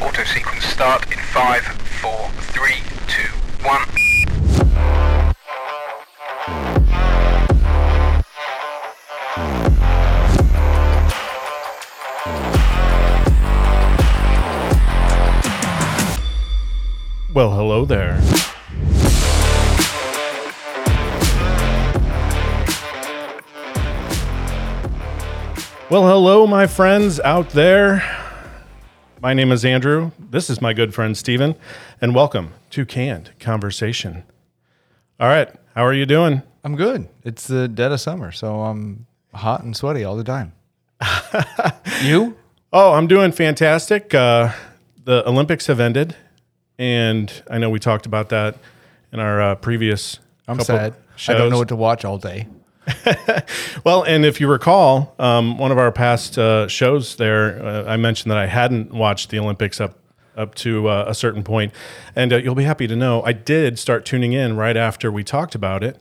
Auto sequence start in five, four, three, two, one. Well, hello there. Well, hello, my friends out there. My name is Andrew. This is my good friend Steven, and welcome to Canned Conversation. All right, how are you doing? I'm good. It's the dead of summer, so I'm hot and sweaty all the time. you? Oh, I'm doing fantastic. Uh, the Olympics have ended, and I know we talked about that in our uh, previous. I'm sad. I don't know what to watch all day. Well, and if you recall, um, one of our past uh, shows there, uh, I mentioned that I hadn't watched the Olympics up up to uh, a certain point, and uh, you'll be happy to know I did start tuning in right after we talked about it,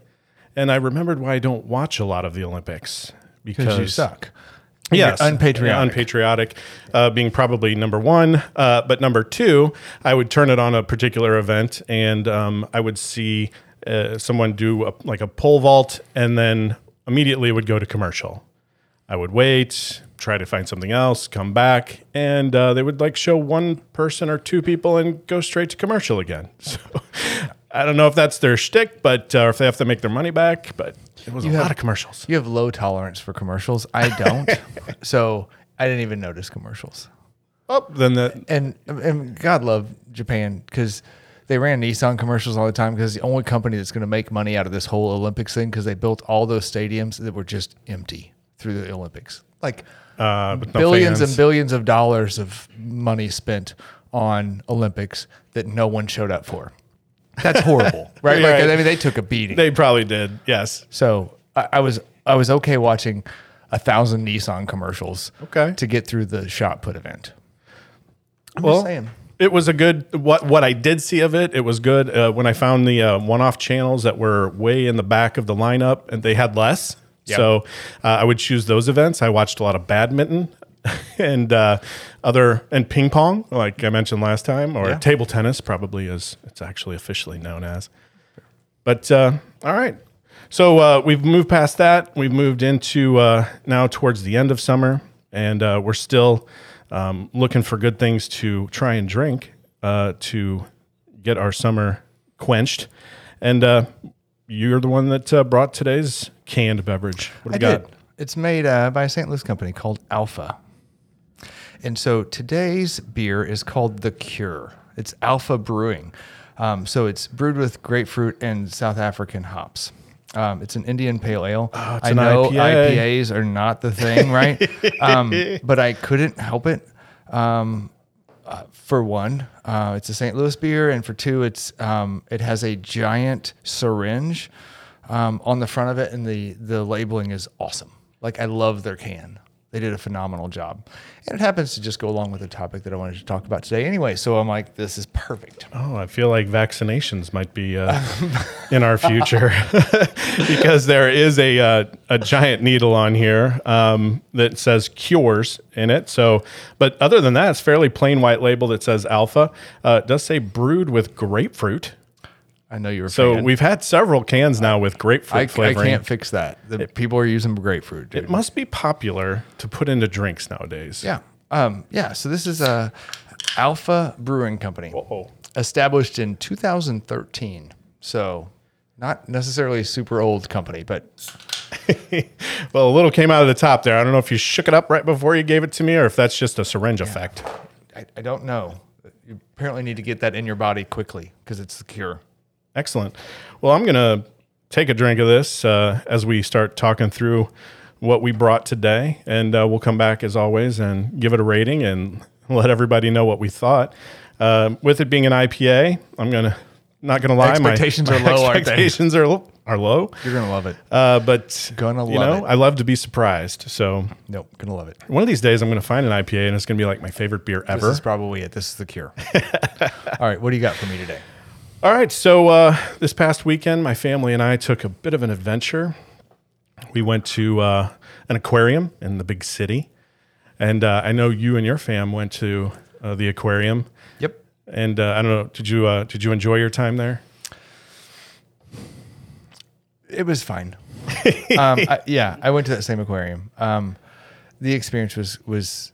and I remembered why I don't watch a lot of the Olympics because you suck. Yes, You're unpatriotic. Unpatriotic, uh, being probably number one. Uh, but number two, I would turn it on a particular event, and um, I would see uh, someone do a, like a pole vault, and then immediately would go to commercial. I would wait, try to find something else, come back, and uh, they would like show one person or two people and go straight to commercial again. So I don't know if that's their shtick, but uh, or if they have to make their money back. But it was a have- lot of commercials. You have low tolerance for commercials. I don't. so I didn't even notice commercials. Oh, then the And and God love Japan because they ran Nissan commercials all the time because it's the only company that's going to make money out of this whole Olympics thing because they built all those stadiums that were just empty through the Olympics. Like uh, no billions fans. and billions of dollars of money spent on Olympics that no one showed up for. That's horrible, right? Like, Right. I mean, they took a beating. They probably did. Yes. so I, I was I was okay watching a thousand Nissan commercials. Okay. to get through the shot put event. I'm Well, just saying. It was a good what what I did see of it. It was good uh, when I found the uh, one-off channels that were way in the back of the lineup, and they had less. So uh, I would choose those events. I watched a lot of badminton and uh, other and ping pong, like I mentioned last time, or Yeah. table tennis, probably as it's actually officially known as. But uh, all right. So uh, we've moved past that. We've moved into uh, now towards the end of summer, and uh, we're still um, looking for good things to try and drink uh, to get our summer quenched. And uh, you're the one that uh, brought today's canned beverage. What I do we got? did. It's made uh, by a St. Louis company called Alpha. And so today's beer is called The Cure. It's Alpha Brewing. Um, so it's brewed with grapefruit and South African hops. Um, it's an Indian pale ale. I an know IPA. IPAs are not the thing, right? um, but I couldn't help it. Um, uh, for one, uh, it's a St. Louis beer, and for two, it's um, it has a giant syringe um, on the front of it, and the the labeling is awesome. Like I love their can. They did a phenomenal job, and it happens to just go along with the topic that I wanted to talk about today. Anyway, so I'm like, this is perfect. Oh, I feel like vaccinations might be uh, in our future because there is a uh, a giant needle on here um, that says cures in it. So, but other than that, it's fairly plain white label that says alpha. Uh, it does say brewed with grapefruit. I know you were So fan. we've had several cans now with grapefruit I, I can't fix that. The people are using grapefruit. Dude. it must be popular to put into drinks nowadays. Yeah. Um, yeah. So this is a Alpha Brewing Company, Oh, established in 2013. So not necessarily a super old company, but well, a little came out of the top there. I don't know if you shook it up right before you gave it to me, or if that's just a syringe effect. I, I don't know. You apparently need to get that in your body quickly because it's the cure. Excellent. Well, I'm going to take a drink of this uh, as we start talking through what we brought today. And uh, we'll come back as always and give it a rating and let everybody know what we thought. Um with it being an IPA, I'm going to, not going to lie, my- Expectations my are low. Expectations are, lo- are low. You're gonna love it. Uh, but, Gonna you love know, it. I love to be surprised. So Nope, gonna love it. one of these days, I'm going to find an IPA and it's going to be like my favorite beer ever. This is probably it. This is the cure. All right, what do you got for me today? All right. So uh, this past weekend, my family and I took a bit of an adventure. We went to uh, an aquarium in the big city, and uh, I know you and your fam went to uh, the aquarium. Yep. And uh, I don't know, did you uh, did you enjoy your time there? It was fine. um, I, yeah, I went to that same aquarium. Um, the experience was was.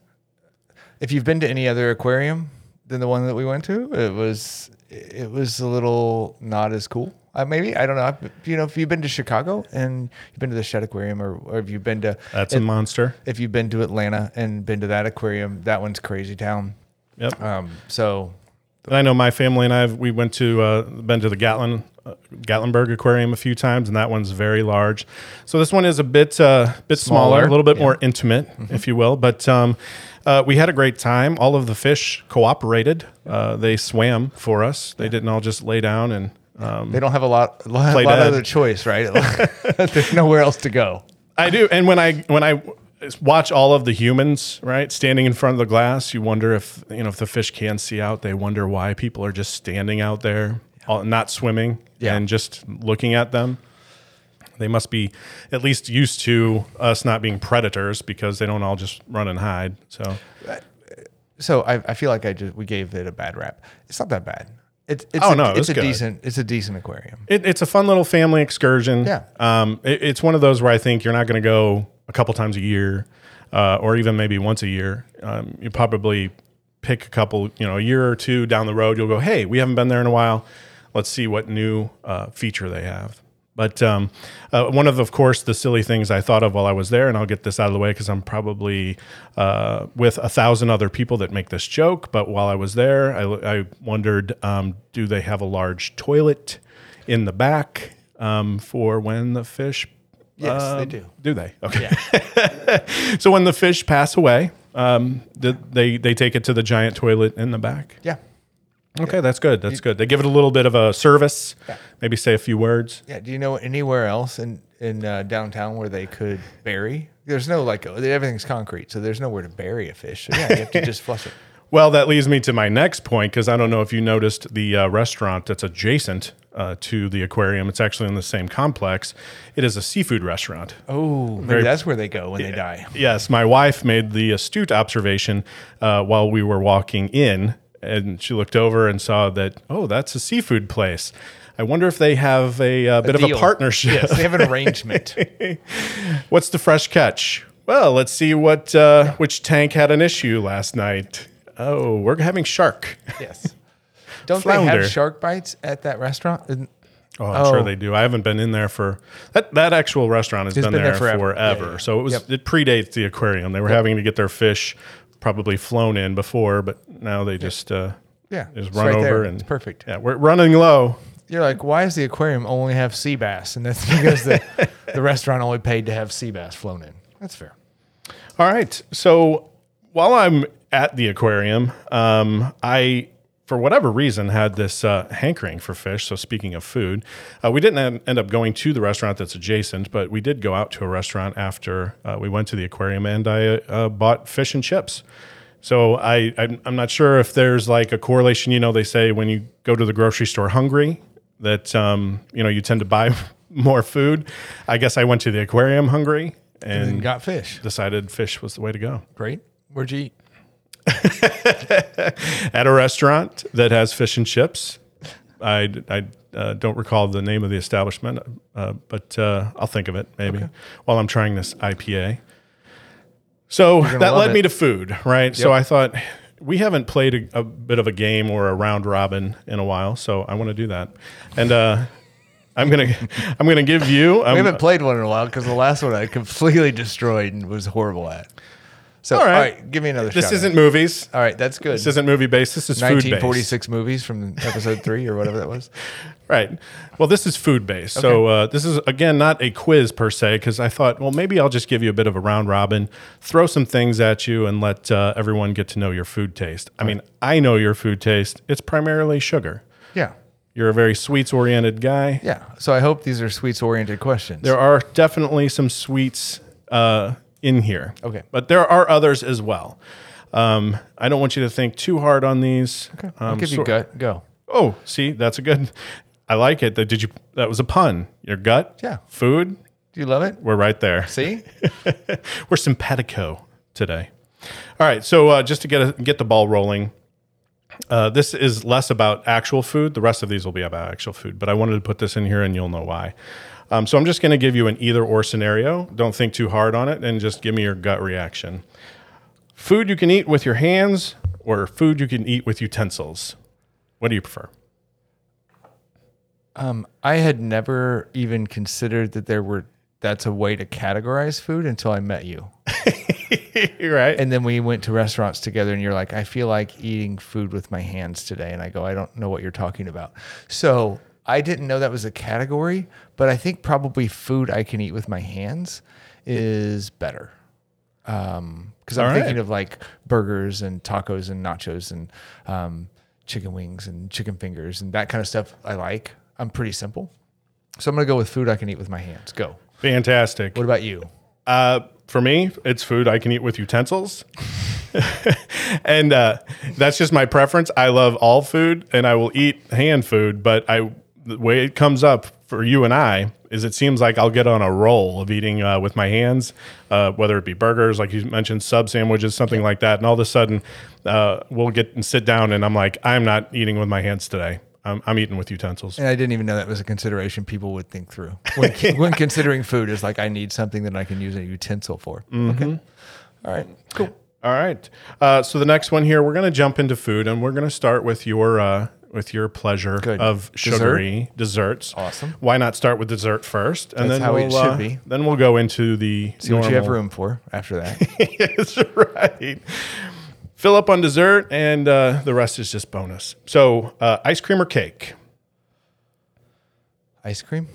If you've been to any other aquarium than the one that we went to, it was it was a little not as cool. Uh, maybe I don't know. I've- You know, if you've been to Chicago and you've been to the Shedd Aquarium, or, or if you've been to That's a monster. if you've been to Atlanta and been to that aquarium, that one's crazy town. Yep. Um, so And I know my family and I we went to uh, been to the Gatlin Gatlinburg Aquarium a few times, and that one's very large. So this one is a bit uh, bit smaller, Smaller, a little bit yeah. more intimate, if you will. But um, uh, we had a great time. All of the fish cooperated. Uh, they swam for us. They didn't all just lay down and. Um, they don't have a lot, a lot, lot of other choice, right? There's nowhere else to go. I do, and when I when I watch all of the humans right standing in front of the glass, you wonder if you know if the fish can see out. They wonder why people are just standing out there, not swimming, Yeah. and just looking at them. They must be at least used to us not being predators because they don't all just run and hide. So So I, I feel like I just we gave it a bad rap. It's not that bad. It's it's Oh, a, no, it it's a good. decent it's a decent aquarium. it, it's a fun little family excursion. Yeah. Um, it- it's one of those where I think you're not going to go a couple times a year, uh, or even maybe once a year. Um, you probably pick a couple, you know, a year or two down the road. You'll go, hey, we haven't been there in a while. Let's see what new uh, feature they have. But um, uh, one of, of course, the silly things I thought of while I was there, and I'll get this out of the way because I'm probably uh, with a thousand other people that make this joke. But while I was there, I, I wondered, um, do they have a large toilet in the back um, for when the fish? Yes, they um, do. Do they? Okay. so when the fish pass away, um, th- they they take it to the giant toilet in the back. Yeah. Okay, that's good. That's good. They give it a little bit of a service. Yeah. Maybe say a few words. Yeah. Do you know anywhere else in in uh, downtown where they could bury? There's no like everything's concrete, so there's nowhere to bury a fish. So yeah, you have to just flush it. Well, that leads me to my next point because I don't know if you noticed the uh, restaurant that's adjacent uh, to the aquarium. It's actually in the same complex. It is a seafood restaurant. Oh, maybe Very- that's where they go when they die. Yes, my wife made the astute observation uh, while we were walking in, and she looked over and saw that, oh, that's a seafood place. I wonder if they have a, uh bit of a partnership. Yes, they have an arrangement. What's the fresh catch? Well, let's see what uh, which tank had an issue last night. Oh, we're having shark. yes. Don't they have shark bites at that restaurant? Oh, I'm sure Oh. they do. I haven't been in there for that. That actual restaurant has been, been there, there forever. forever. Yeah, yeah. So it was. Yep. It predates the aquarium. They were having to get their fish probably flown in before, but now they just uh, Yeah, just it's run right over there. and It's perfect. Yeah, we're running low. You're like, why does the aquarium only have sea bass? And that's because the, the restaurant only paid to have sea bass flown in. That's fair. All right. So while I'm at the aquarium, um, I, for whatever reason, had this uh, hankering for fish. So speaking of food, uh, we didn't en- end up going to the restaurant that's adjacent, but we did go out to a restaurant after uh, we went to the aquarium, and I uh, bought fish and chips. So I, I'm, I'm not sure if there's like a correlation. You know, they say when you go to the grocery store hungry, that um, you know you tend to buy more food. I guess I went to the aquarium hungry and, And got fish. decided fish was the way to go. Great. Where'd you eat? At a restaurant that has fish and chips. I, I uh, don't recall the name of the establishment, uh, but uh, I'll think of it maybe while I'm trying this IPA. So that led it. me to food, right? So I thought we haven't played a, a bit of a game or a round robin in a while, so I want to do that. And uh, I'm gonna I'm gonna give you. We I'm, haven't played one in a while because the last one I completely destroyed and was horrible at. So, all right. right, give me another this isn't movies. All right, that's good. This isn't movie based. This is food based. 1946 movies from episode three or whatever that was. Right. Well, this is food based. So uh, this is again not a quiz per se, because I thought, well, maybe I'll just give you a bit of a round robin, throw some things at you, and let uh, everyone get to know your food taste. I mean, I know your food taste. It's primarily sugar. Yeah. You're a very sweets oriented guy. Yeah. So I hope these are sweets oriented questions. There are definitely some sweets uh, in here. Okay. But there are others as well. Um, I don't want you to think too hard on these. okay. I'll Um, give you so- gut. Go. Oh, see, that's a good. I like it. That did you? That was a pun. Your gut. Yeah. Food. Do you love it? We're right there. See? We're simpatico today. All right. So uh, just to get a, get the ball rolling, Uh, this is less about actual food. The rest of these will be about actual food, but I wanted to put this in here and you'll know why. Um, so I'm just going to give you an either or scenario. Don't think too hard on it and just give me your gut reaction. Food you can eat with your hands or food you can eat with utensils? What do you prefer? I had never even considered that there were that's a way to categorize food until I met you. Right. And then we went to restaurants together and you're like, I feel like eating food with my hands today. And I go, I don't know what you're talking about. So I didn't know that was a category, but I think probably food I can eat with my hands is better. Um, because I'm All thinking of like burgers and tacos and nachos and um, chicken wings and chicken fingers and that kind of stuff I like. I'm pretty simple. So I'm gonna go with food I can eat with my hands. Go. Fantastic. What about you? Uh, for me, it's food I can eat with utensils. and uh, that's just my preference. I love all food and I will eat hand food, but I the way it comes up for you and I is it seems like I'll get on a roll of eating uh, with my hands, uh, whether it be burgers, like you mentioned, sub sandwiches, something like that. And all of a sudden, uh, we'll get and sit down, and I'm like, I'm not eating with my hands today. I'm, I'm eating with utensils. And I didn't even know that was a consideration people would think through when, when considering food. Is like I need something that I can use a utensil for. Mm-hmm. Okay. All right. Cool. All right. Uh, so the next one here, we're going to jump into food, and we're going to start with your uh, with your pleasure Good. of sugary desserts. Awesome. Why not start with dessert first, and That's then how we'll, it should uh, be. Then we'll go into the See what you have room for after that. That's right. Fill up on dessert, and uh, the rest is just bonus. So, uh, ice cream or cake? Ice cream.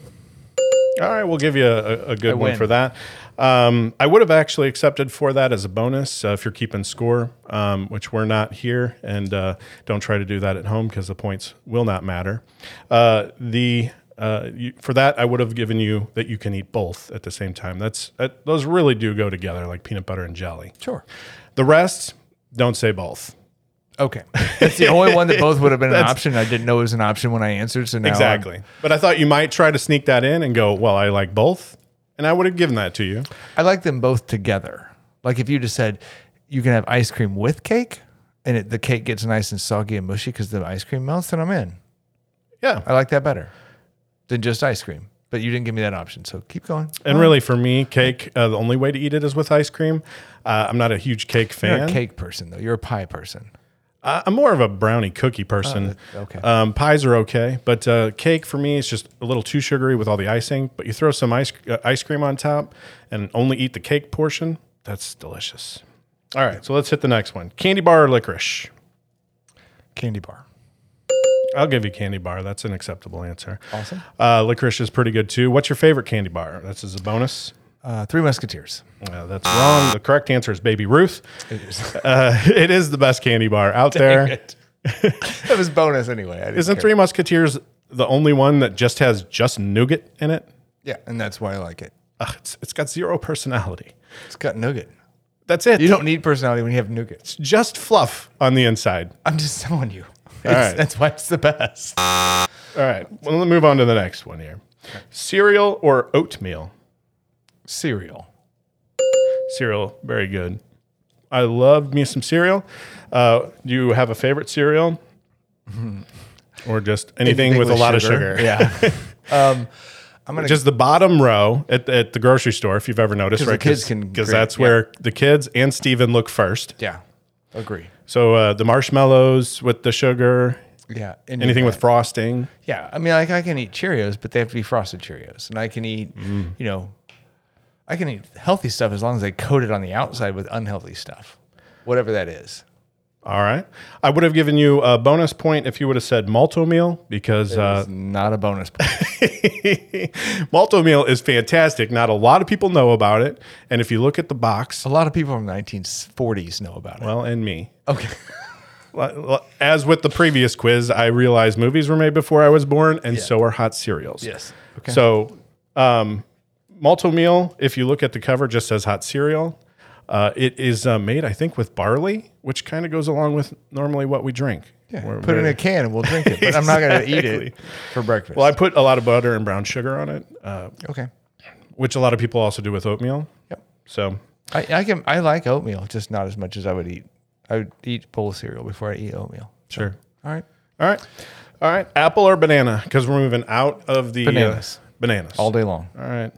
All right, we'll give you a, a good I one win. for that. Um, I would have actually accepted for that as a bonus uh, if you're keeping score, um, which we're not here, and uh, don't try to do that at home because the points will not matter. Uh, the uh, you, for that, I would have given you that you can eat both at the same time. That's that, those really do go together, like peanut butter and jelly. Sure. The rest, don't say both. Okay. That's the only one that both would have been an option. I didn't know it was an option when I answered. So now I'm- Exactly. But I thought you might try to sneak that in and go, well, I like both. And I would have given that to you. I like them both together. Like if you just said you can have ice cream with cake, and it, the cake gets nice and soggy and mushy because the ice cream melts, then I'm in. Yeah. I like that better than just ice cream. But you didn't give me that option, so keep going. And really, for me, cake, uh, the only way to eat it is with ice cream. Uh, I'm not a huge cake You're fan. a cake person, though. You're a pie person. Uh, I'm more of a brownie cookie person. that- okay. Um, pies are okay, but uh, cake for me is just a little too sugary with all the icing. But you throw some ice uh, ice cream on top and only eat the cake portion. That's delicious. All right, so let's hit the next one: candy bar or licorice. Candy bar. I'll give you candy bar. That's an acceptable answer. Awesome. Uh, licorice is pretty good too. What's your favorite candy bar? That's as a bonus. Uh, Three Musketeers. Uh, that's wrong. The correct answer is Baby Ruth. It is. Uh, it is the best candy bar out there. that was bonus anyway. Isn't care. Three Musketeers the only one that just has just nougat in it? Yeah, and that's why I like it. It's, it's got zero personality. It's got nougat. That's it. You don't need personality when you have nougat. It's just fluff on the inside. I'm just telling you. Right. That's why it's the best. All right. Well, let's move on to the next one here. Cereal or oatmeal? Cereal. Cereal, very good. I love me some cereal. Uh, do you have a favorite cereal? or just anything, with, a lot of sugar? Yeah. um, I'm gonna Just the bottom row at the, at the grocery store, if you've ever noticed, right? kids can because that's yeah. where the kids and Steven look first. yeah. Agree. So uh, the marshmallows with the sugar, Yeah. any anything with frosting. Yeah. I mean, like I can eat Cheerios, but they have to be frosted Cheerios, and I can eat, Mm. you know, I can eat healthy stuff as long as I coat it on the outside with unhealthy stuff, whatever that is. All right. I would have given you a bonus point if you would have said Malt-O-Meal because uh, not a bonus. point. Malt-O-Meal is fantastic. Not a lot of people know about it. And if you look at the box, a lot of people from the 1940s know about it. well, and me, Okay. as with the previous quiz, I realized movies were made before I was born, and so are hot cereals. Yes. Okay. So, um, Malt-O-Meal, if you look at the cover, just says hot cereal. Uh, it is uh, made, I think, with barley, which kind of goes along with normally what we drink. Yeah, We're put it in very- a can and we'll drink it. But I'm not going to eat Exactly. it for breakfast. Well, I put a lot of butter and brown sugar on it, uh, okay. which a lot of people also do with oatmeal. Yep. So, I, I can. I like oatmeal, just not as much as I would eat. I would eat bowl of cereal before I eat oatmeal. Sure. All right. All right. All right. Apple or banana? Because we're moving out of the uh, Bananas. bananas. All day long. All right.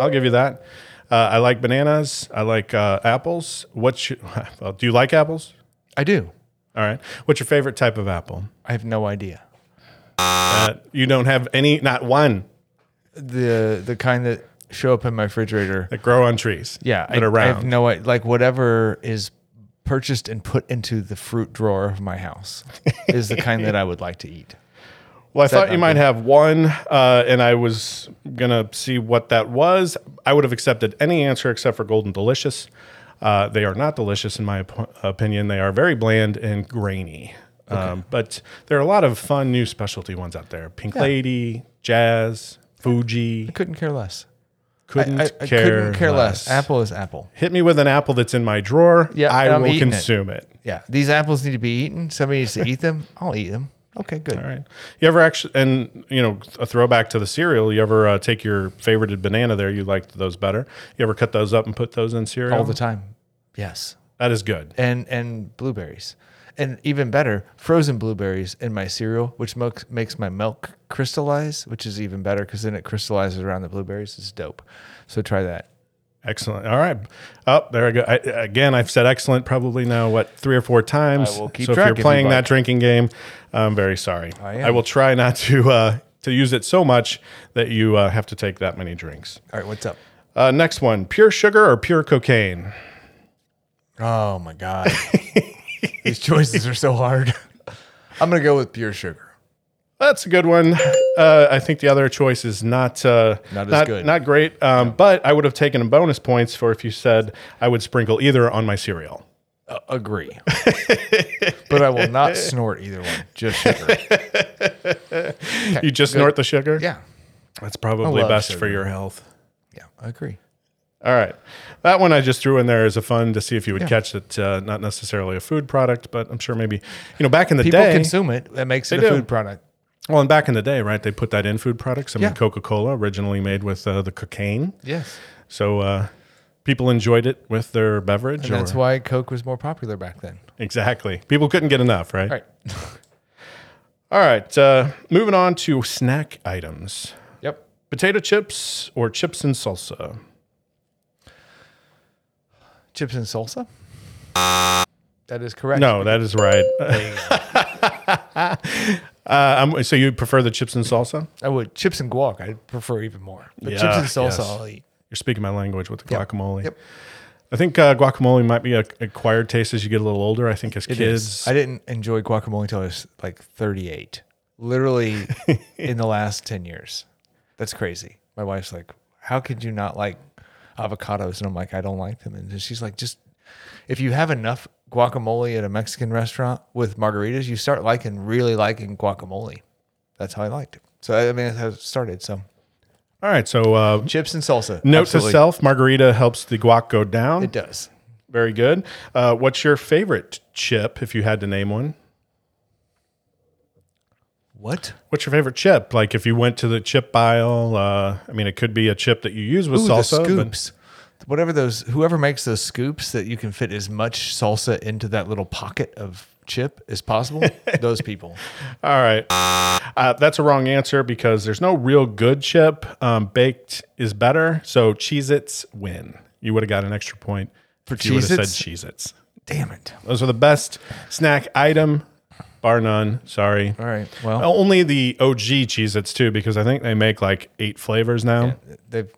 I'll give you that. Uh, I like bananas. I like uh, apples. What's your, well, do you like apples? I do. All right. What's your favorite type of apple? I have no idea. Uh, you don't have any, not one The the kind that show up in my refrigerator. that grow on trees. Yeah, that I, are round. I have no idea. Like whatever is purchased and put into the fruit drawer of my house is the kind that I would like to eat. Well, I thought you might have one, uh, and I was gonna see what that was. I would have accepted any answer except for Golden Delicious. Uh, they are not delicious, in my op- opinion. They are very bland and grainy. Um, but there are a lot of fun new specialty ones out there: Pink Lady, Jazz, Fuji. Couldn't care less. Couldn't I, I care, couldn't care less. less. Apple is apple. Hit me with an apple that's in my drawer. Yeah, I will eating it. consume it. Yeah, these apples need to be eaten. Somebody needs to eat them. I'll eat them. Okay, good. All right. You ever actually, and you know, a throwback to the cereal. You ever uh, take your favorited banana there? You liked those better. You ever cut those up and put those in cereal? All the time. Yes. That is good. And and blueberries. And even better, frozen blueberries in my cereal, which mo- makes my milk crystallize, which is even better because then it crystallizes around the blueberries. It's dope. So try that. Excellent. All right. Oh, there I go. I, again, I've said excellent probably now what three or four times. I will keep so if you're if you'd playing that drinking game, I'm very sorry. I am. will try not to uh, to use it so much that you uh, have to take that many drinks. All right, what's up? Uh, next one: pure sugar or pure cocaine? Oh my god. These choices are so hard. I'm gonna go with pure sugar. That's a good one. Uh, I think the other choice is not uh, Not as good. Not great. Um, But I would have taken bonus points for if you said I would sprinkle either on my cereal. Uh, agree. but I will not snort either one. Just sugar. You just snort the sugar. Yeah. that's probably best for your health. Yeah. I agree. All right, that one I just threw in there as a fun to see if you would catch it. Uh, not necessarily a food product, but I'm sure maybe you know back in the day, People consume it. That makes it a do. food product. Well, and back in the day, right? They put that in food products. I mean, Yeah. Coca-Cola originally made with uh, the cocaine, Yes. so uh, people enjoyed it with their beverage. And that's or- why Coke was more popular back then. Exactly. People couldn't get enough, right? All right. All right. Uh, moving on to snack items Yep. potato chips or chips and salsa. Chips and salsa. That is correct. No, that is right. uh, I'm, so you prefer the chips and salsa? I would chips and guac. I prefer even more. But chips and salsa, yes. I'll eat. You're speaking my language with the Yep. guacamole. Yep. I think uh, guacamole might be a acquired taste as you get a little older. I think as It kids, is. I didn't enjoy guacamole until I was like 38. Literally in the last 10 years. That's crazy. My wife's like, "How could you not like avocados?" And I'm like, "I don't like them." And she's like, "Just if you have enough guacamole at a Mexican restaurant with margaritas, you start liking really liking guacamole." That's how I liked it. So I mean, that's how it started. So all right. So uh, chips and salsa. note Absolutely. to self: margarita helps the guac go down. It does. Very good. Uh, what's your favorite chip, if you had to name one? What? What's your favorite chip? Like if you went to the chip aisle, uh, I mean, it could be a chip that you use with Ooh, salsa. the scoops. Whatever those, whoever makes those scoops that you can fit as much salsa into that little pocket of chip as possible, those people. all right. Uh, that's a wrong answer because there's no real good chip. Um, baked is better. So Cheez Its win. You would have got an extra point For if you would have said Cheez-Its? Damn it. Those are the best snack item, bar none. Sorry. All right. Well, Only the OG Cheez Its too, because I think they make like eight flavors now. they've,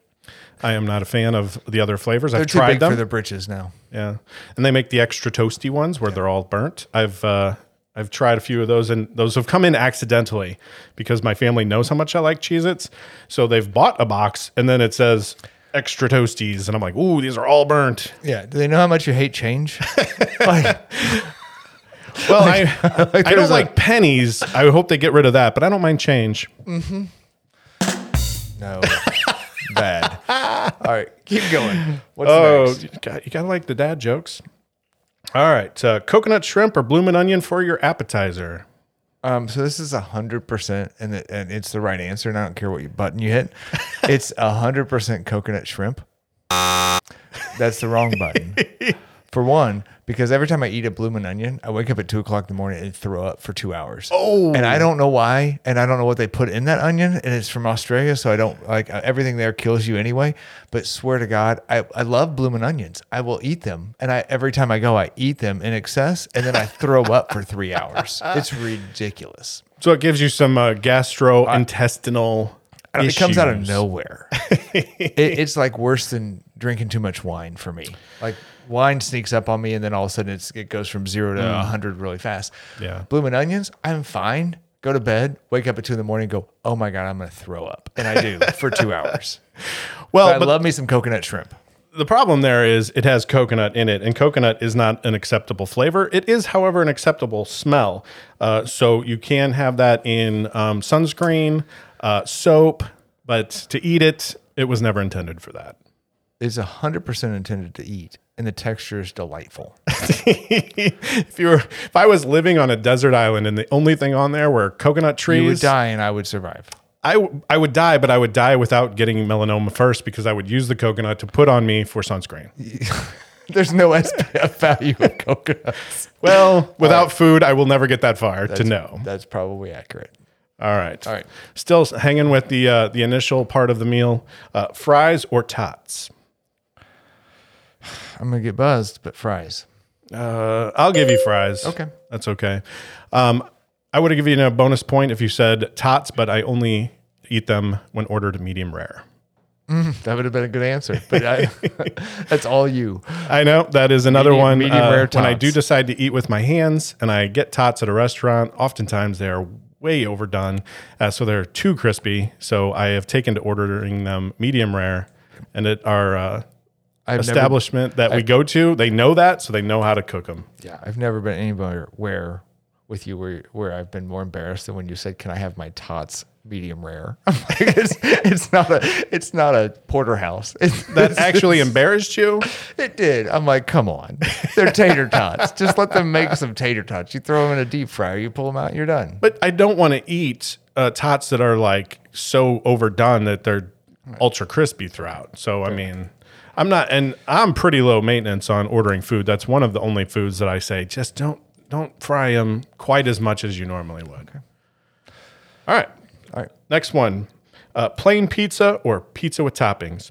I am not a fan of the other flavors. they're I've too tried big them. for their britches now. Yeah, and they make the extra toasty ones where they're all burnt. I've uh, I've tried a few of those, and those have come in accidentally because my family knows how much I like Cheez-Its. So they've bought a box, and then it says extra toasties, and I'm like, ooh, these are all burnt. Yeah. Do they know how much you hate change? like, Well, I I don't there's a- like pennies. I hope they get rid of that, but I don't mind change. no. Bad. All right. Keep going. What's Oh, next? you got, you got to like the dad jokes. All right, uh, coconut shrimp or bloomin' onion for your appetizer. Um, so this is a hundred percent, and it- and it's the right answer. And I don't care what you button you hit. it's a hundred percent coconut shrimp. That's the wrong button. For one, because every time I eat a bloomin' onion, I wake up at two o'clock in the morning and throw up for two hours. Oh, and I don't know why, and I don't know what they put in that onion, and it's from Australia, so I don't like everything there kills you anyway. But swear to God, I, I love bloomin' onions. I will eat them, and I every time I go, I eat them in excess, and then I throw up for three hours. It's ridiculous. So it gives you some uh, gastrointestinal. I It comes out of nowhere. it, it's like worse than drinking too much wine for me. Like wine sneaks up on me, and then all of a sudden it's, it goes from zero to a hundred really fast. Yeah. blooming onions, I'm fine. Go to bed, wake up at two in the morning, go, oh my god, I'm gonna throw up, and I do for two hours. Well, But I but love me some coconut shrimp. the problem there is it has coconut in it, and coconut is not an acceptable flavor. It is, however, an acceptable smell. Uh, so you can have that in um, sunscreen, uh, soap, but to eat it, it was never intended for that. It's hundred percent intended to eat, and the texture is delightful. if you were, if I was living on a desert island and the only thing on there were coconut trees, You would die, and I would survive. I, w- I would die, but I would die without getting melanoma first because I would use the coconut to put on me for sunscreen. There's no SPF value in coconuts. Well, without food, I will never get that far to know. That's probably accurate. All right. All right. Still hanging with the uh, the initial part of the meal. Uh, fries or tots? I'm gonna get buzzed, but fries. Uh, I'll give you fries. Okay. That's okay. Um, I would have given you a bonus point if you said tots, but I only eat them when ordered medium rare. That would have been a good answer, but I, that's all you. I know that is another Medium- one. medium uh, rare when I do decide to eat with my hands and I get tots at a restaurant, oftentimes they are way overdone, uh, so they're too crispy. So I have taken to ordering them medium rare, and at are uh, I've establishment that we go to, they know that, so they know how to cook them. Yeah, I've never been anywhere where with you where where I've been more embarrassed than when you said, "Can I have my tots medium rare?" It's, it's not a it's not a porterhouse. It's, That actually embarrassed you. it did. I'm like, come on, they're tater tots. Just let them make some tater tots. You throw them in a deep fryer, you pull them out, you're done. But I don't want to eat uh, tots that are like so overdone that they're ultra crispy throughout. So I mean, I'm not, and I'm pretty low maintenance on ordering food. That's one of the only foods that I say just don't don't fry them quite as much as you normally would. All right, All right. next one: uh, plain pizza or pizza with toppings.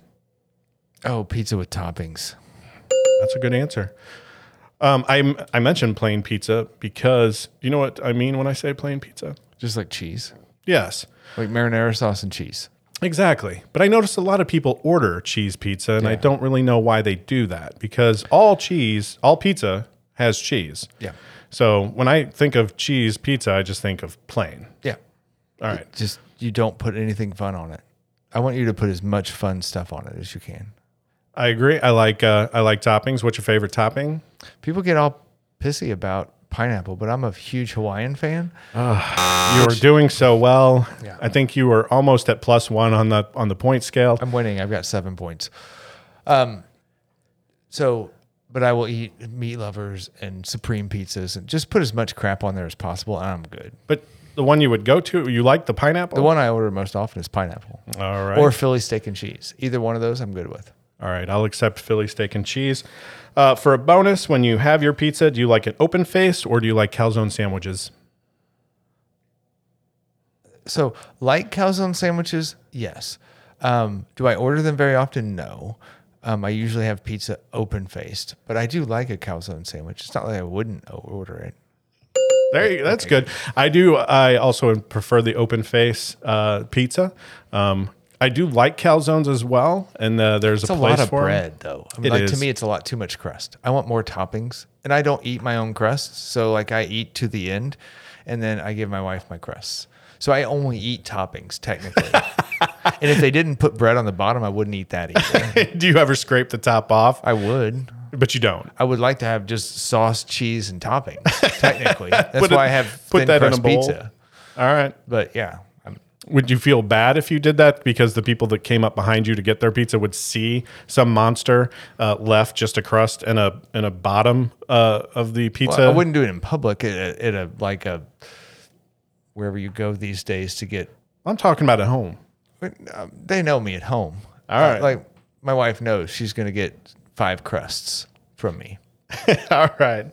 Oh, pizza with toppings. That's a good answer. Um, I I mentioned plain pizza because you know what I mean when I say plain pizza. Just like cheese, Yes. like marinara sauce and cheese. Exactly. But I notice a lot of people order cheese pizza, and I don't really know why they do that because all cheese, all pizza has cheese. Yeah. So when I think of cheese pizza, I just think of plain. Yeah. All right. Just you don't put anything fun on it. I want you to put as much fun stuff on it as you can. I agree. I like uh, I like toppings. What's your favorite topping? People get all pissy about pineapple, but I'm a huge Hawaiian fan. You are doing so well. Yeah. I think you were almost at plus one on the on the point scale. I'm winning. I've got seven points. Um, so, but I will eat meat lovers and supreme pizzas and just put as much crap on there as possible, and I'm good. But the one you would go to, you like the pineapple? The one I order most often is pineapple All right. or Philly steak and cheese. Either one of those, I'm good with. All right, I'll accept Philly steak and cheese. Uh, for a bonus, when you have your pizza, do you like it open faced or do you like calzone sandwiches? So, like calzone sandwiches, yes. Um, do I order them very often? No. Um, I usually have pizza open faced, but I do like a calzone sandwich. It's not like I wouldn't order it. There, you, that's good. I do. I also prefer the open face uh, pizza. Um, I do like calzones as well, and uh, there's It's a a lot of bread, though. I mean, It like to me, it's a lot too much crust. I want more toppings, and I don't eat my own crusts. So, like, I eat to the end, and then I give my wife my crusts. So I only eat toppings technically. and if they didn't put bread on the bottom, I wouldn't eat that either. do you ever scrape the top off? I would. But you don't. I would like to have just sauce, cheese, and toppings. Technically, that's Put why it- I have put that in a bowl. pizza. All right. But yeah, Would you feel bad if you did that because the people that came up behind you to get their pizza would see some monster uh, left just a crust and a and a bottom uh, of the pizza? well, I wouldn't do it in public at a, at a like a wherever you go these days to get. I'm talking about at home. um, They know me at home. All right. like my wife knows she's going to get five crusts from me. All right.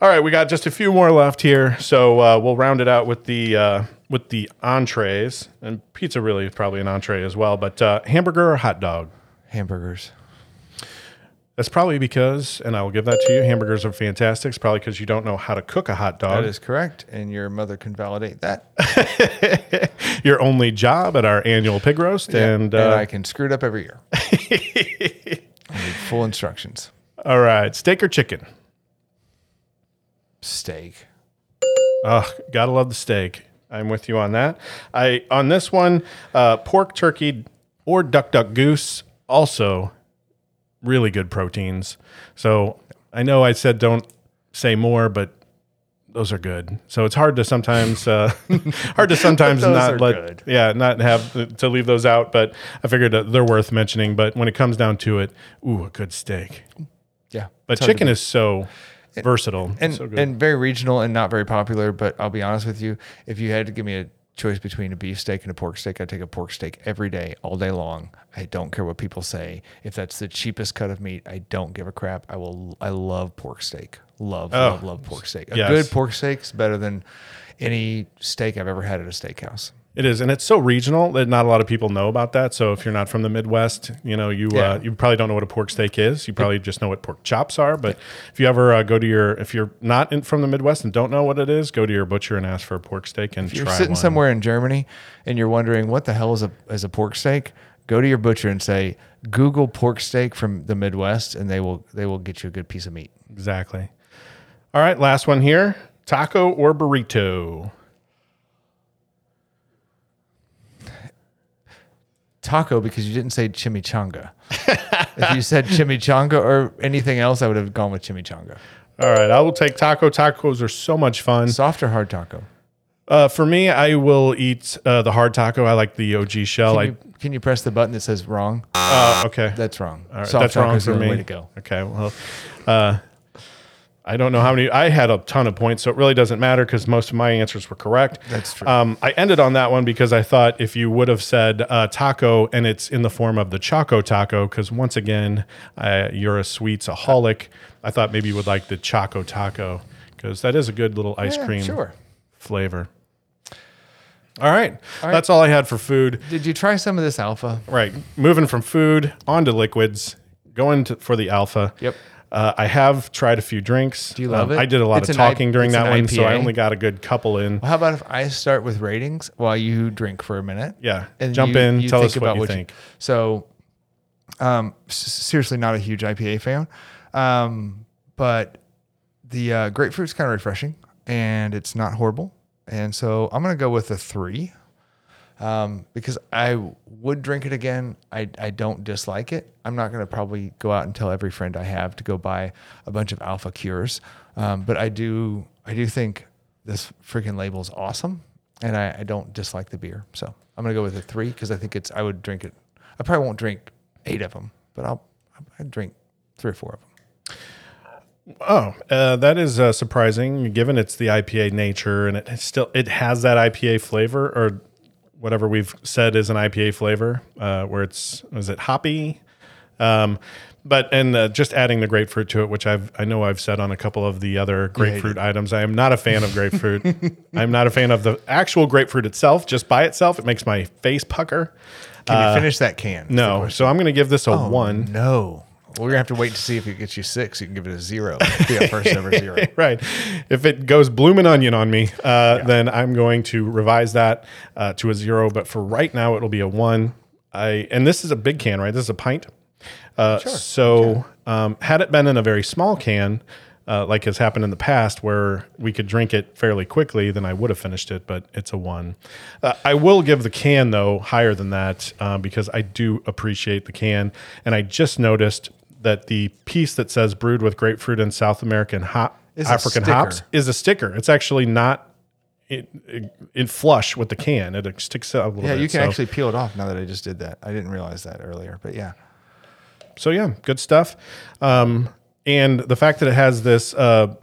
All right, we got just a few more left here, so uh, we'll round it out with the uh, with the entrees, and pizza really is probably an entree as well. But uh, hamburger or hot dog? Hamburgers. That's probably because, and I will give that to you. Hamburgers are fantastic. It's probably because you don't know how to cook a hot dog. That is correct, and your mother can validate that. Your only job at our annual pig roast, and, uh, I can screw it up every year. I need full instructions. all right, steak or chicken? Steak. Ugh, gotta love the steak. I'm with you on that. I on this one, uh, pork, turkey, or duck, duck, goose. Also, really good proteins. So I know I said don't say more, but those are good. So it's hard to sometimes uh, hard to sometimes not let good. yeah not have to leave those out. But I figured they're worth mentioning. But when it comes down to it, ooh, a good steak. Yeah. But it's hard to chicken is so versatile and so and very regional and not very popular. But I'll be honest with you, if you had to give me a choice between a beef steak and a pork steak, I'd take a pork steak every day, all day long. I don't care what people say. If that's the cheapest cut of meat, I don't give a crap. I will. I love pork steak. Love, oh. love, love pork steak. A Oh, yes. good pork steak is better than any steak I've ever had at a steakhouse. It is, and it's so regional that not a lot of people know about that. So if you're not from the Midwest, you know you Yeah. uh, you probably don't know what a pork steak is. You probably just know what pork chops are. But if you ever uh, go to your, if you're not in, from the Midwest and don't know what it is, go to your butcher and ask for a pork steak and. If you're sitting one. somewhere in Germany and you're wondering what the hell is a is a pork steak, go to your butcher and say Google pork steak from the Midwest, and they will they will get you a good piece of meat. Exactly. All right, last one here: taco or burrito. Taco because you didn't say chimichanga. if you said chimichanga or anything else, I would have gone with chimichanga. All right, I will take taco. Tacos are so much fun. Soft or hard taco? Uh, for me, I will eat uh, the hard taco. I like the OG shell. Can, you, can you press the button that says wrong? uh, okay. That's wrong. All right, Soft that's wrong the for only me. way to go. Okay, well, uh, I don't know how many. I had a ton of points, so it really doesn't matter because most of my answers were correct. That's true. Um, I ended on that one because I thought if you would have said uh, taco and it's in the form of the Choco Taco, because once again, uh, you're a sweetsaholic. I thought maybe you would like the Choco Taco because that is a good little ice Yeah, cream Sure. flavor. All right. that's all I had for food. Did you try some of this alpha? Right. Moving from food onto liquids, going to, for the alpha. Yep. Uh, I have tried a few drinks. Do you love Um, it? I did a lot It's of an I- talking during that one, so I only got a good couple in. Well, how about if I start with ratings while you drink for a minute? Yeah. And jump in, tell us what you think. so, um, s- seriously, not a huge IPA fan, um, but the uh, grapefruit's kind of refreshing and it's not horrible. And so I'm gonna go with a three um, because I would drink it again. I, I don't dislike it. I'm not going to probably go out and tell every friend I have to go buy a bunch of Alpha Cures, um, but I do I do think this freaking label is awesome, and I, I don't dislike the beer. So I'm going to go with a three because I think it's I would drink it. I probably won't drink eight of them, but I'll I'd drink three or four of them. Oh, uh, that is uh, surprising given it's the IPA nature and it still it has that IPA flavor or whatever we've said is an IPA flavor uh, where it's is it hoppy, um, but and uh, just adding the grapefruit to it, which I've I know I've said on a couple of the other grapefruit items. I am not a fan of grapefruit. I'm not a fan of the actual grapefruit itself, just by itself. It makes my face pucker. Can you finish that can? No, so I'm going to give this a one. No. We're gonna have to wait to see if it gets you six. You can give it a zero. Be a first ever zero. right. If it goes blooming onion on me, uh, then I'm going to revise that uh, to a zero. But for right now, it'll be a one. I and this is a big can, right? This is a pint. Uh, So um, had it been in a very small can, uh, like has happened in the past, where we could drink it fairly quickly, then I would have finished it. But it's a one. Uh, I will give the can though higher than that uh, because I do appreciate the can, and I just noticed that the piece that says brewed with grapefruit and South American hop Is African hops is a sticker. It's actually not in, in flush with the can. It sticks out a little Yeah, bit. you can So- actually peel it off now that I just did that. I didn't realize that earlier, but yeah. so yeah, good stuff. Um, and the fact that it has this uh,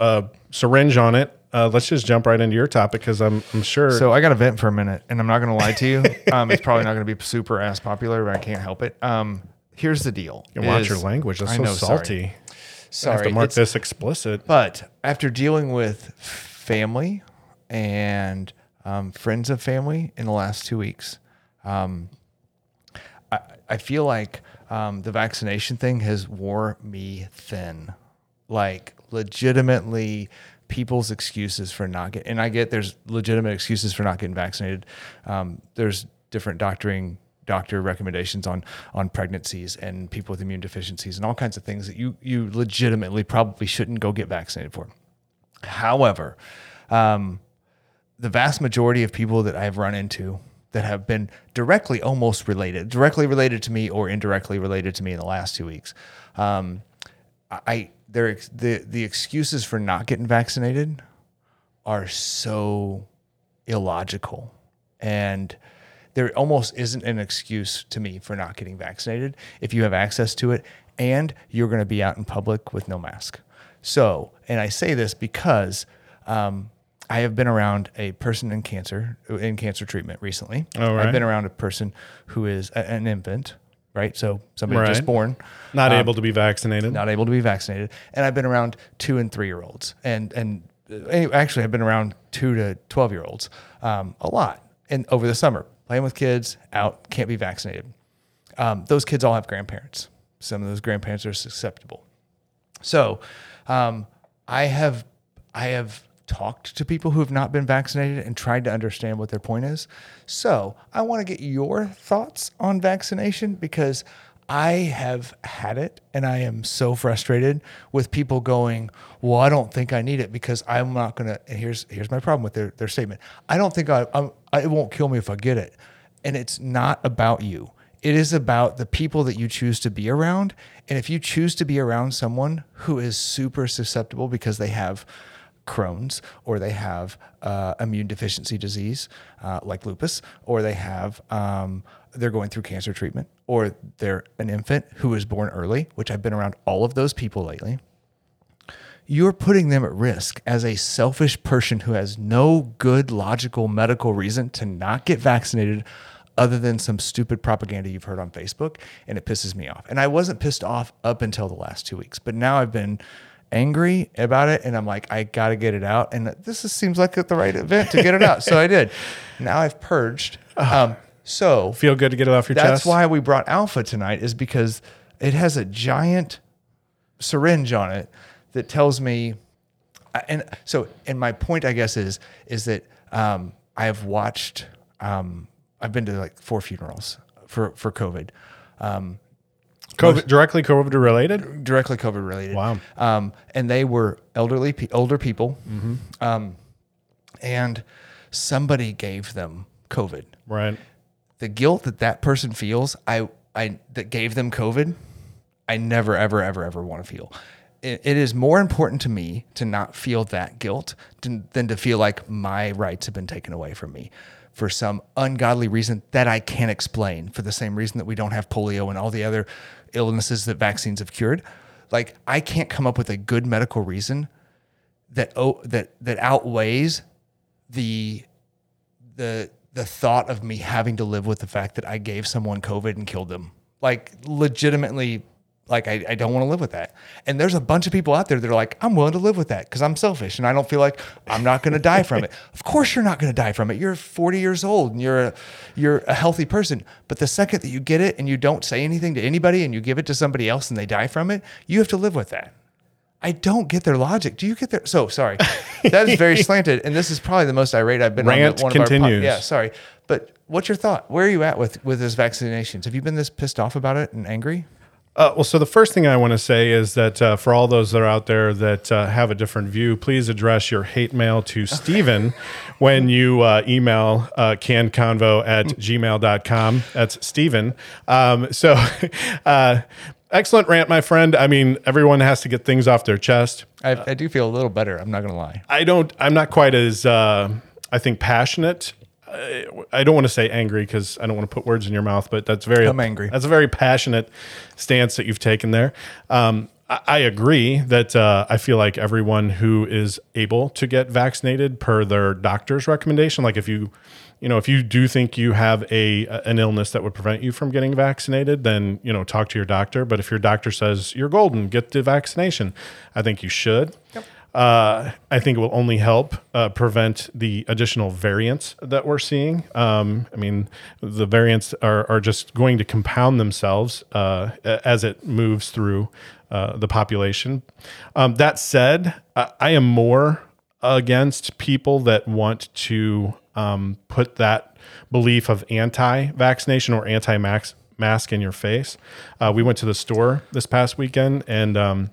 uh, syringe on it. Uh, let's just jump right into your topic because I'm I'm sure. So I got to vent for a minute, and I'm not going to lie to you. Um, it's probably not going to be super ass popular, but I can't help it. Um, here's the deal. you watch your language. That's I so know, salty. Sorry, have to mark it's- this explicit. But after dealing with family and um, friends of family in the last two weeks, um, I, I feel like um, the vaccination thing has wore me thin. Like legitimately, people's excuses for not getting, and I get there's legitimate excuses for not getting vaccinated. Um, there's different doctoring doctor recommendations on on pregnancies and people with immune deficiencies and all kinds of things that you you legitimately probably shouldn't go get vaccinated for. However, um, the vast majority of people that I've run into that have been directly almost related, directly related to me or indirectly related to me in the last two weeks, um, I they're the the excuses for not getting vaccinated are so illogical and there almost isn't an excuse to me for not getting vaccinated if you have access to it and you're going to be out in public with no mask. So, and I say this because um, I have been around a person in cancer in cancer treatment recently. Oh, right. I've been around a person who is a- an infant, right? So somebody just born, Not able to be vaccinated. not able to be vaccinated, and I've been around two and three year olds, and and uh, actually I've been around two to twelve year olds um, a lot, and over the summer playing with kids out can't be vaccinated. Um, those kids all have grandparents. Some of those grandparents are susceptible. So, um, I have I have talked to people who have not been vaccinated and tried to understand what their point is. So, I want to get your thoughts on vaccination because I have had it and I am so frustrated with people going, "Well, I don't think I need it because I'm not going to." And here's here's my problem with their their statement. I don't think I I'm, it won't kill me if I get it. And it's not about you. It is about the people that you choose to be around. And if you choose to be around someone who is super susceptible because they have Crohn's or they have uh, immune deficiency disease uh, like lupus, or they have um, they're going through cancer treatment, or they're an infant who was born early, which I've been around all of those people lately. You're putting them at risk as a selfish person who has no good logical medical reason to not get vaccinated other than some stupid propaganda you've heard on Facebook and it pisses me off. And I wasn't pissed off up until the last 2 weeks, but now I've been angry about it and I'm like I got to get it out and this is, seems like the right event to get it out. so I did. Now I've purged. Um, so Feel good to get it off your that's chest. That's why we brought Alpha tonight is because it has a giant syringe on it that tells me and so and my point I guess is is that um, I have watched um, I've been to like four funerals for for COVID um, COVID, directly COVID related. directly COVID related Wow. um, and they were elderly pe- older people um, and somebody gave them COVID Right. The guilt that that person feels, I, I that gave them COVID, I never, ever, ever, ever want to feel. It, it is more important to me to not feel that guilt than, than to feel like my rights have been taken away from me for some ungodly reason that I can't explain. For the same reason that we don't have polio and all the other illnesses that vaccines have cured, like I can't come up with a good medical reason that oh, that that outweighs the the the thought of me having to live with the fact that I gave someone COVID and killed them. Like legitimately, like I, I don't want to live with that. And there's a bunch of people out there that are like, I'm willing to live with that because I'm selfish and I don't feel like I'm not going to die from it. Of course you're not going to die from it. You're 40 years old and you're a, you're a healthy person. But the second that you get it and you don't say anything to anybody and you give it to somebody else and they die from it, you have to live with that. I don't get their logic. Do you get their? So sorry, that is very slanted, and this is probably the most irate I've been Rant on one of our. continues. yeah, sorry, but what's your thought? Where are you at with with this vaccinations? Have you been this pissed off about it and angry? Uh, well, so the first thing I want to say is that uh, for all those that are out there that uh, have a different view, please address your hate mail to Steven when you uh, email uh, cannedconvo at gmail.com. That's Steven. Um, so, uh, excellent rant, my friend. I mean, everyone has to get things off their chest. I, I do feel a little better. I'm not gonna lie. I don't. I'm not quite as uh, I think passionate. I, I don't want to say angry because I don't want to put words in your mouth, but that's very. I'm angry. That's a very passionate stance that you've taken there. Um, I, I agree that uh, I feel like everyone who is able to get vaccinated per their doctor's recommendation, like if you you know, if you do think you have a an illness that would prevent you from getting vaccinated, then you know, talk to your doctor. But if your doctor says you're golden, get the vaccination, I think you should. Uh, I think it will only help uh, prevent the additional variants that we're seeing. Um, I mean, the variants are, are just going to compound themselves uh, as it moves through uh, the population. Um, that said, I, I am more against people that want to um, put that belief of anti-vaccination or anti-mask mask in your face. Uh, we went to the store this past weekend and um,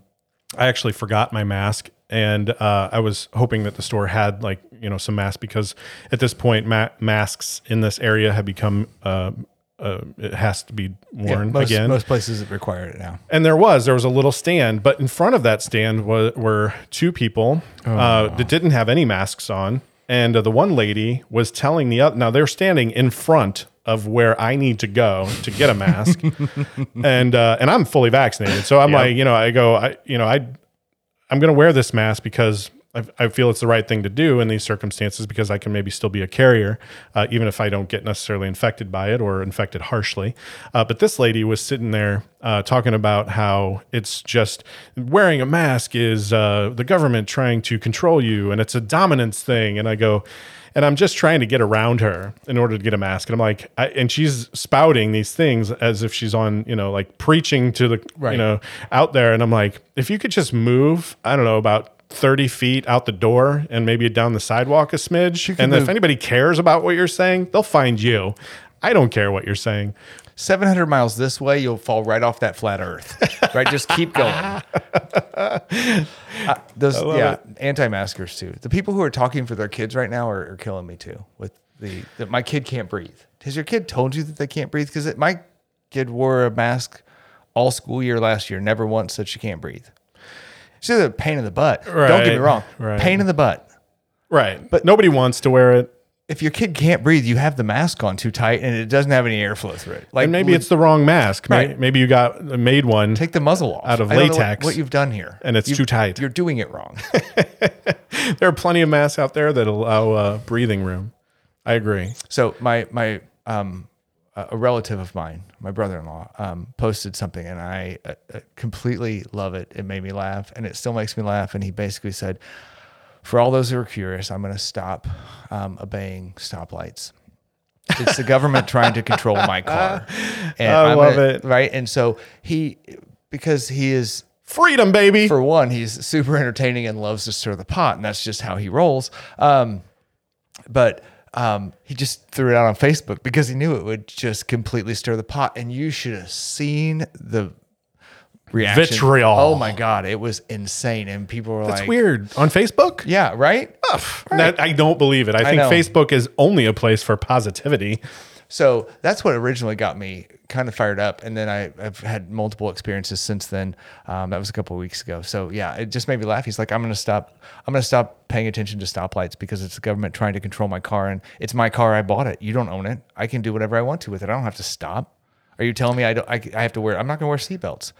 I actually forgot my mask. And uh, I was hoping that the store had like you know some masks because at this point ma- masks in this area have become uh, uh, it has to be worn most, again. most places require it now. And there was there was a little stand, but in front of that stand was, were two people uh, that didn't have any masks on, and uh, the one lady was telling the other. Now they're standing in front of where I need to go to get a mask, and uh, and I'm fully vaccinated, so I'm like, you know, I go, I you know, I I'm going to wear this mask because. I, I feel it's the right thing to do in these circumstances because I can maybe still be a carrier, uh, even if I don't get necessarily infected by it or infected harshly. Uh, but this lady was sitting there uh, talking about how it's just wearing a mask is uh, the government trying to control you and it's a dominance thing. And I go, and I'm just trying to get around her in order to get a mask. And I'm like, I, and she's spouting these things as if she's on, you know, like preaching to the, Right. you know, out there. And I'm like, if you could just move, I don't know, about 30 feet out the door and maybe down the sidewalk a smidge. And move- if anybody cares about what you're saying, they'll find you. I don't care what you're saying. 700 miles this way, you'll fall right off that flat earth. right? Just keep going. Uh, those, yeah, anti maskers too. The people who are talking for their kids right now are, are killing me too. With the, that my kid can't breathe. Has your kid told you that they can't breathe? Because my kid wore a mask all school year last year, never once said she can't breathe. She's a pain in the butt. Don't get me wrong. right. Pain in the butt. Right. But nobody wants to wear it. If your kid can't breathe, you have the mask on too tight and it doesn't have any airflow through it. Like And maybe it's the wrong mask. Right. Maybe you got made one. take the muzzle off Out of know what- latex. What, you've done here, And it's You've- too tight. You're doing it wrong. there are plenty of masks out there that allow uh, breathing room. I agree. so my my um a relative of mine, my brother-in-law, um, posted something, and I uh, uh, completely love it. It made me laugh, and it still makes me laugh. And he basically said, "For all those who are curious, I'm going to stop um, obeying stoplights." It's the government trying to control my car. And I I'm love gonna- it. Right. And so he, because he is Freedom, baby. for one, he's super entertaining and loves to stir the pot, and that's just how he rolls. Um, but um, he just threw it out on Facebook because he knew it would just completely stir the pot, and you should have seen the reaction. Vitriol. Oh my god, it was insane, and people were That's like, weird. On Facebook? Yeah, right. That, I don't believe it. I think know. Facebook is only a place for positivity. So that's what originally got me kind of fired up, and then I, I've had multiple experiences since then. Um, that was a couple of weeks ago. So yeah, it just made me laugh. He's like, "I'm going to stop. I'm going to stop paying attention to stoplights because it's the government trying to control my car, and it's my car. I bought it. You don't own it. I can do whatever I want to with it. I don't have to stop. Are you telling me I don't? I, I have to wear? I'm not going to wear seatbelts.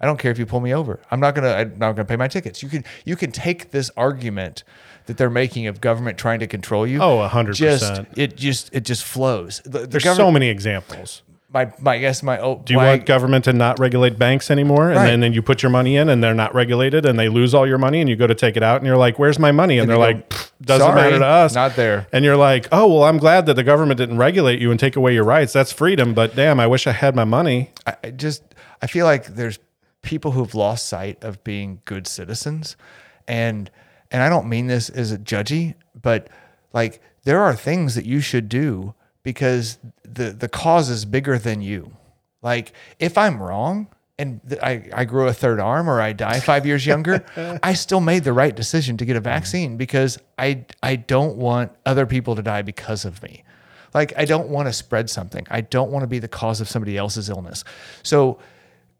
I don't care if you pull me over. I'm not gonna. I'm not gonna pay my tickets. You can. You can take this argument that they're making of government trying to control you. Oh, 100%. Just it just it just flows. The, the There's so many examples. my my guess my oh Do you want government to not regulate banks anymore? And Right. then, then you put your money in and they're not regulated and they lose all your money and you go to take it out and you're like, where's my money? And, they're you go, like, doesn't "Sorry, matter to us. not there." And you're like, oh, well, I'm glad that the government didn't regulate you and take away your rights. That's freedom. But damn, I wish I had my money. I, I just I feel like there's people who've lost sight of being good citizens, and and I don't mean this as a judgy, but like there are things that you should do because the the cause is bigger than you. Like if I'm wrong and I, I grew a third arm or I die five years younger, I still made the right decision to get a vaccine because I I don't want other people to die because of me. Like I don't want to spread something. I don't want to be the cause of somebody else's illness. So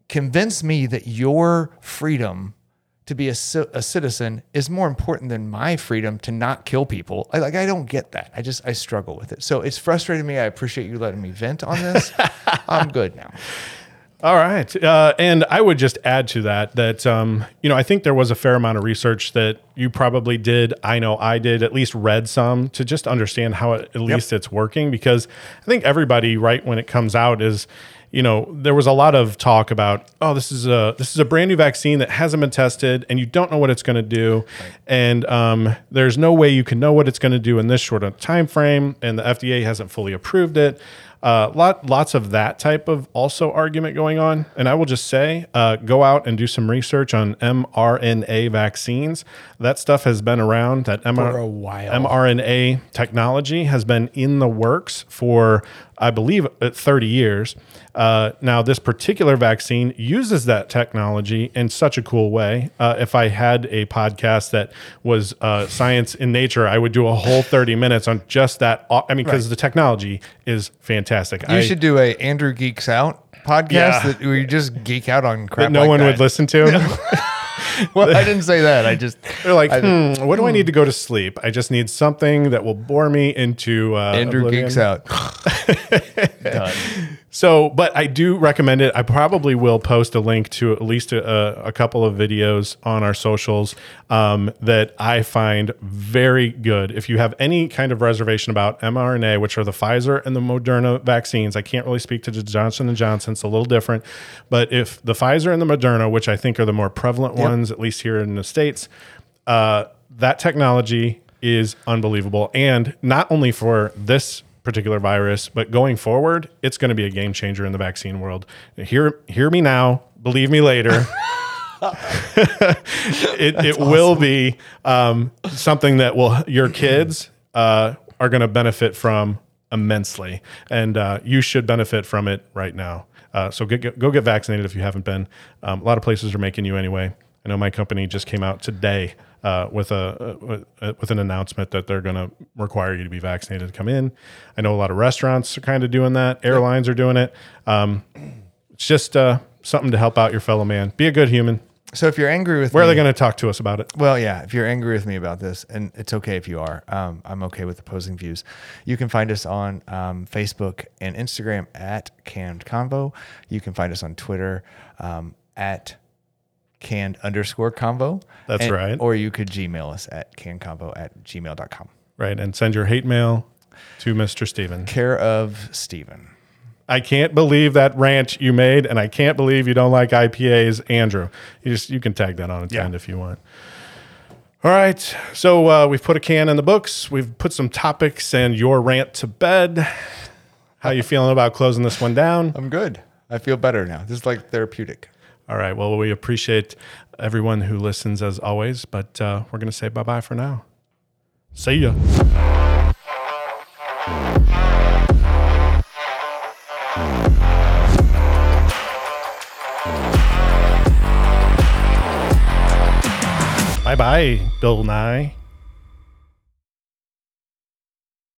convince me that your freedom to be a, a citizen is more important than my freedom to not kill people. I, like I don't get that. I just I struggle with it. So it's frustrating me. I appreciate you letting me vent on this. I'm good now. All right. Uh, and I would just add to that that, um, you know, I think there was a fair amount of research that you probably did. I know I did, at least read some to just understand how it, at least it's working because I think everybody, right, when it comes out is, you know, there was a lot of talk about, oh, this is a this is a brand new vaccine that hasn't been tested, and you don't know what it's going to do, and um, there's no way you can know what it's going to do in this short a time frame, and the FDA hasn't fully approved it. Uh, lot, lots of that type of also argument going on. And I will just say, uh, go out and do some research on mRNA vaccines. That stuff has been around. That MR- For a while. mRNA technology has been in the works for, I believe, uh, 30 years. Uh, now, this particular vaccine uses that technology in such a cool way. Uh, if I had a podcast that was uh, science in nature, I would do a whole 30 minutes on just that. I mean, because the technology is fantastic. You I, should do a Andrew Geeks Out podcast Yeah. that where you just geek out on crap. that no like one that. would listen to. Well, I didn't say that. I just They're like, hmm, what do I need to go to sleep? I just need something that will bore me into uh, Andrew oblivion. Geeks Out. Done. So, but I do recommend it. I probably will post a link to at least a, a couple of videos on our socials um, that I find very good. If you have any kind of reservation about mRNA, which are the Pfizer and the Moderna vaccines, I can't really speak to the Johnson and Johnson; it's a little different. But if the Pfizer and the Moderna, which I think are the more prevalent ones, at least here in the states, uh, that technology is unbelievable. And not only for this particular virus, but going forward, it's going to be a game changer in the vaccine world. Hear, hear me now, believe me later. it it will be um, something that will your kids uh, are going to benefit from immensely, and uh, you should benefit from it right now. Uh, so get, get, go get vaccinated if you haven't been. Um, a lot of places are making you anyway. I know my company just came out today uh, with a uh, with an announcement that they're going to require you to be vaccinated to come in. I know a lot of restaurants are kind of doing that. Airlines are doing it. Um, it's just uh, something to help out your fellow man. Be a good human. So if you're angry with me, Where are they going to talk to us about it? Well, yeah, if you're angry with me about this, and it's okay if you are, um, I'm okay with opposing views. You can find us on um, Facebook and Instagram at Canned Convo. You can find us on Twitter um, at canned underscore convo. That's And- right. Or you could Gmail us at cannedconvo at gmail.com. Right, and send your hate mail to Mr. Steven. Care of Steven. I can't believe that rant you made, and I can't believe you don't like IPAs, Andrew. You just you can tag that on at the Yeah. end if you want. All right, so uh, we've put a can in the books. We've put some topics and your rant to bed. How are you feeling about closing this one down? I'm good. I feel better now. This is like therapeutic. All right. Well, we appreciate everyone who listens as always, but uh, we're going to say bye bye for now. See ya. Bye bye, Bill Nye.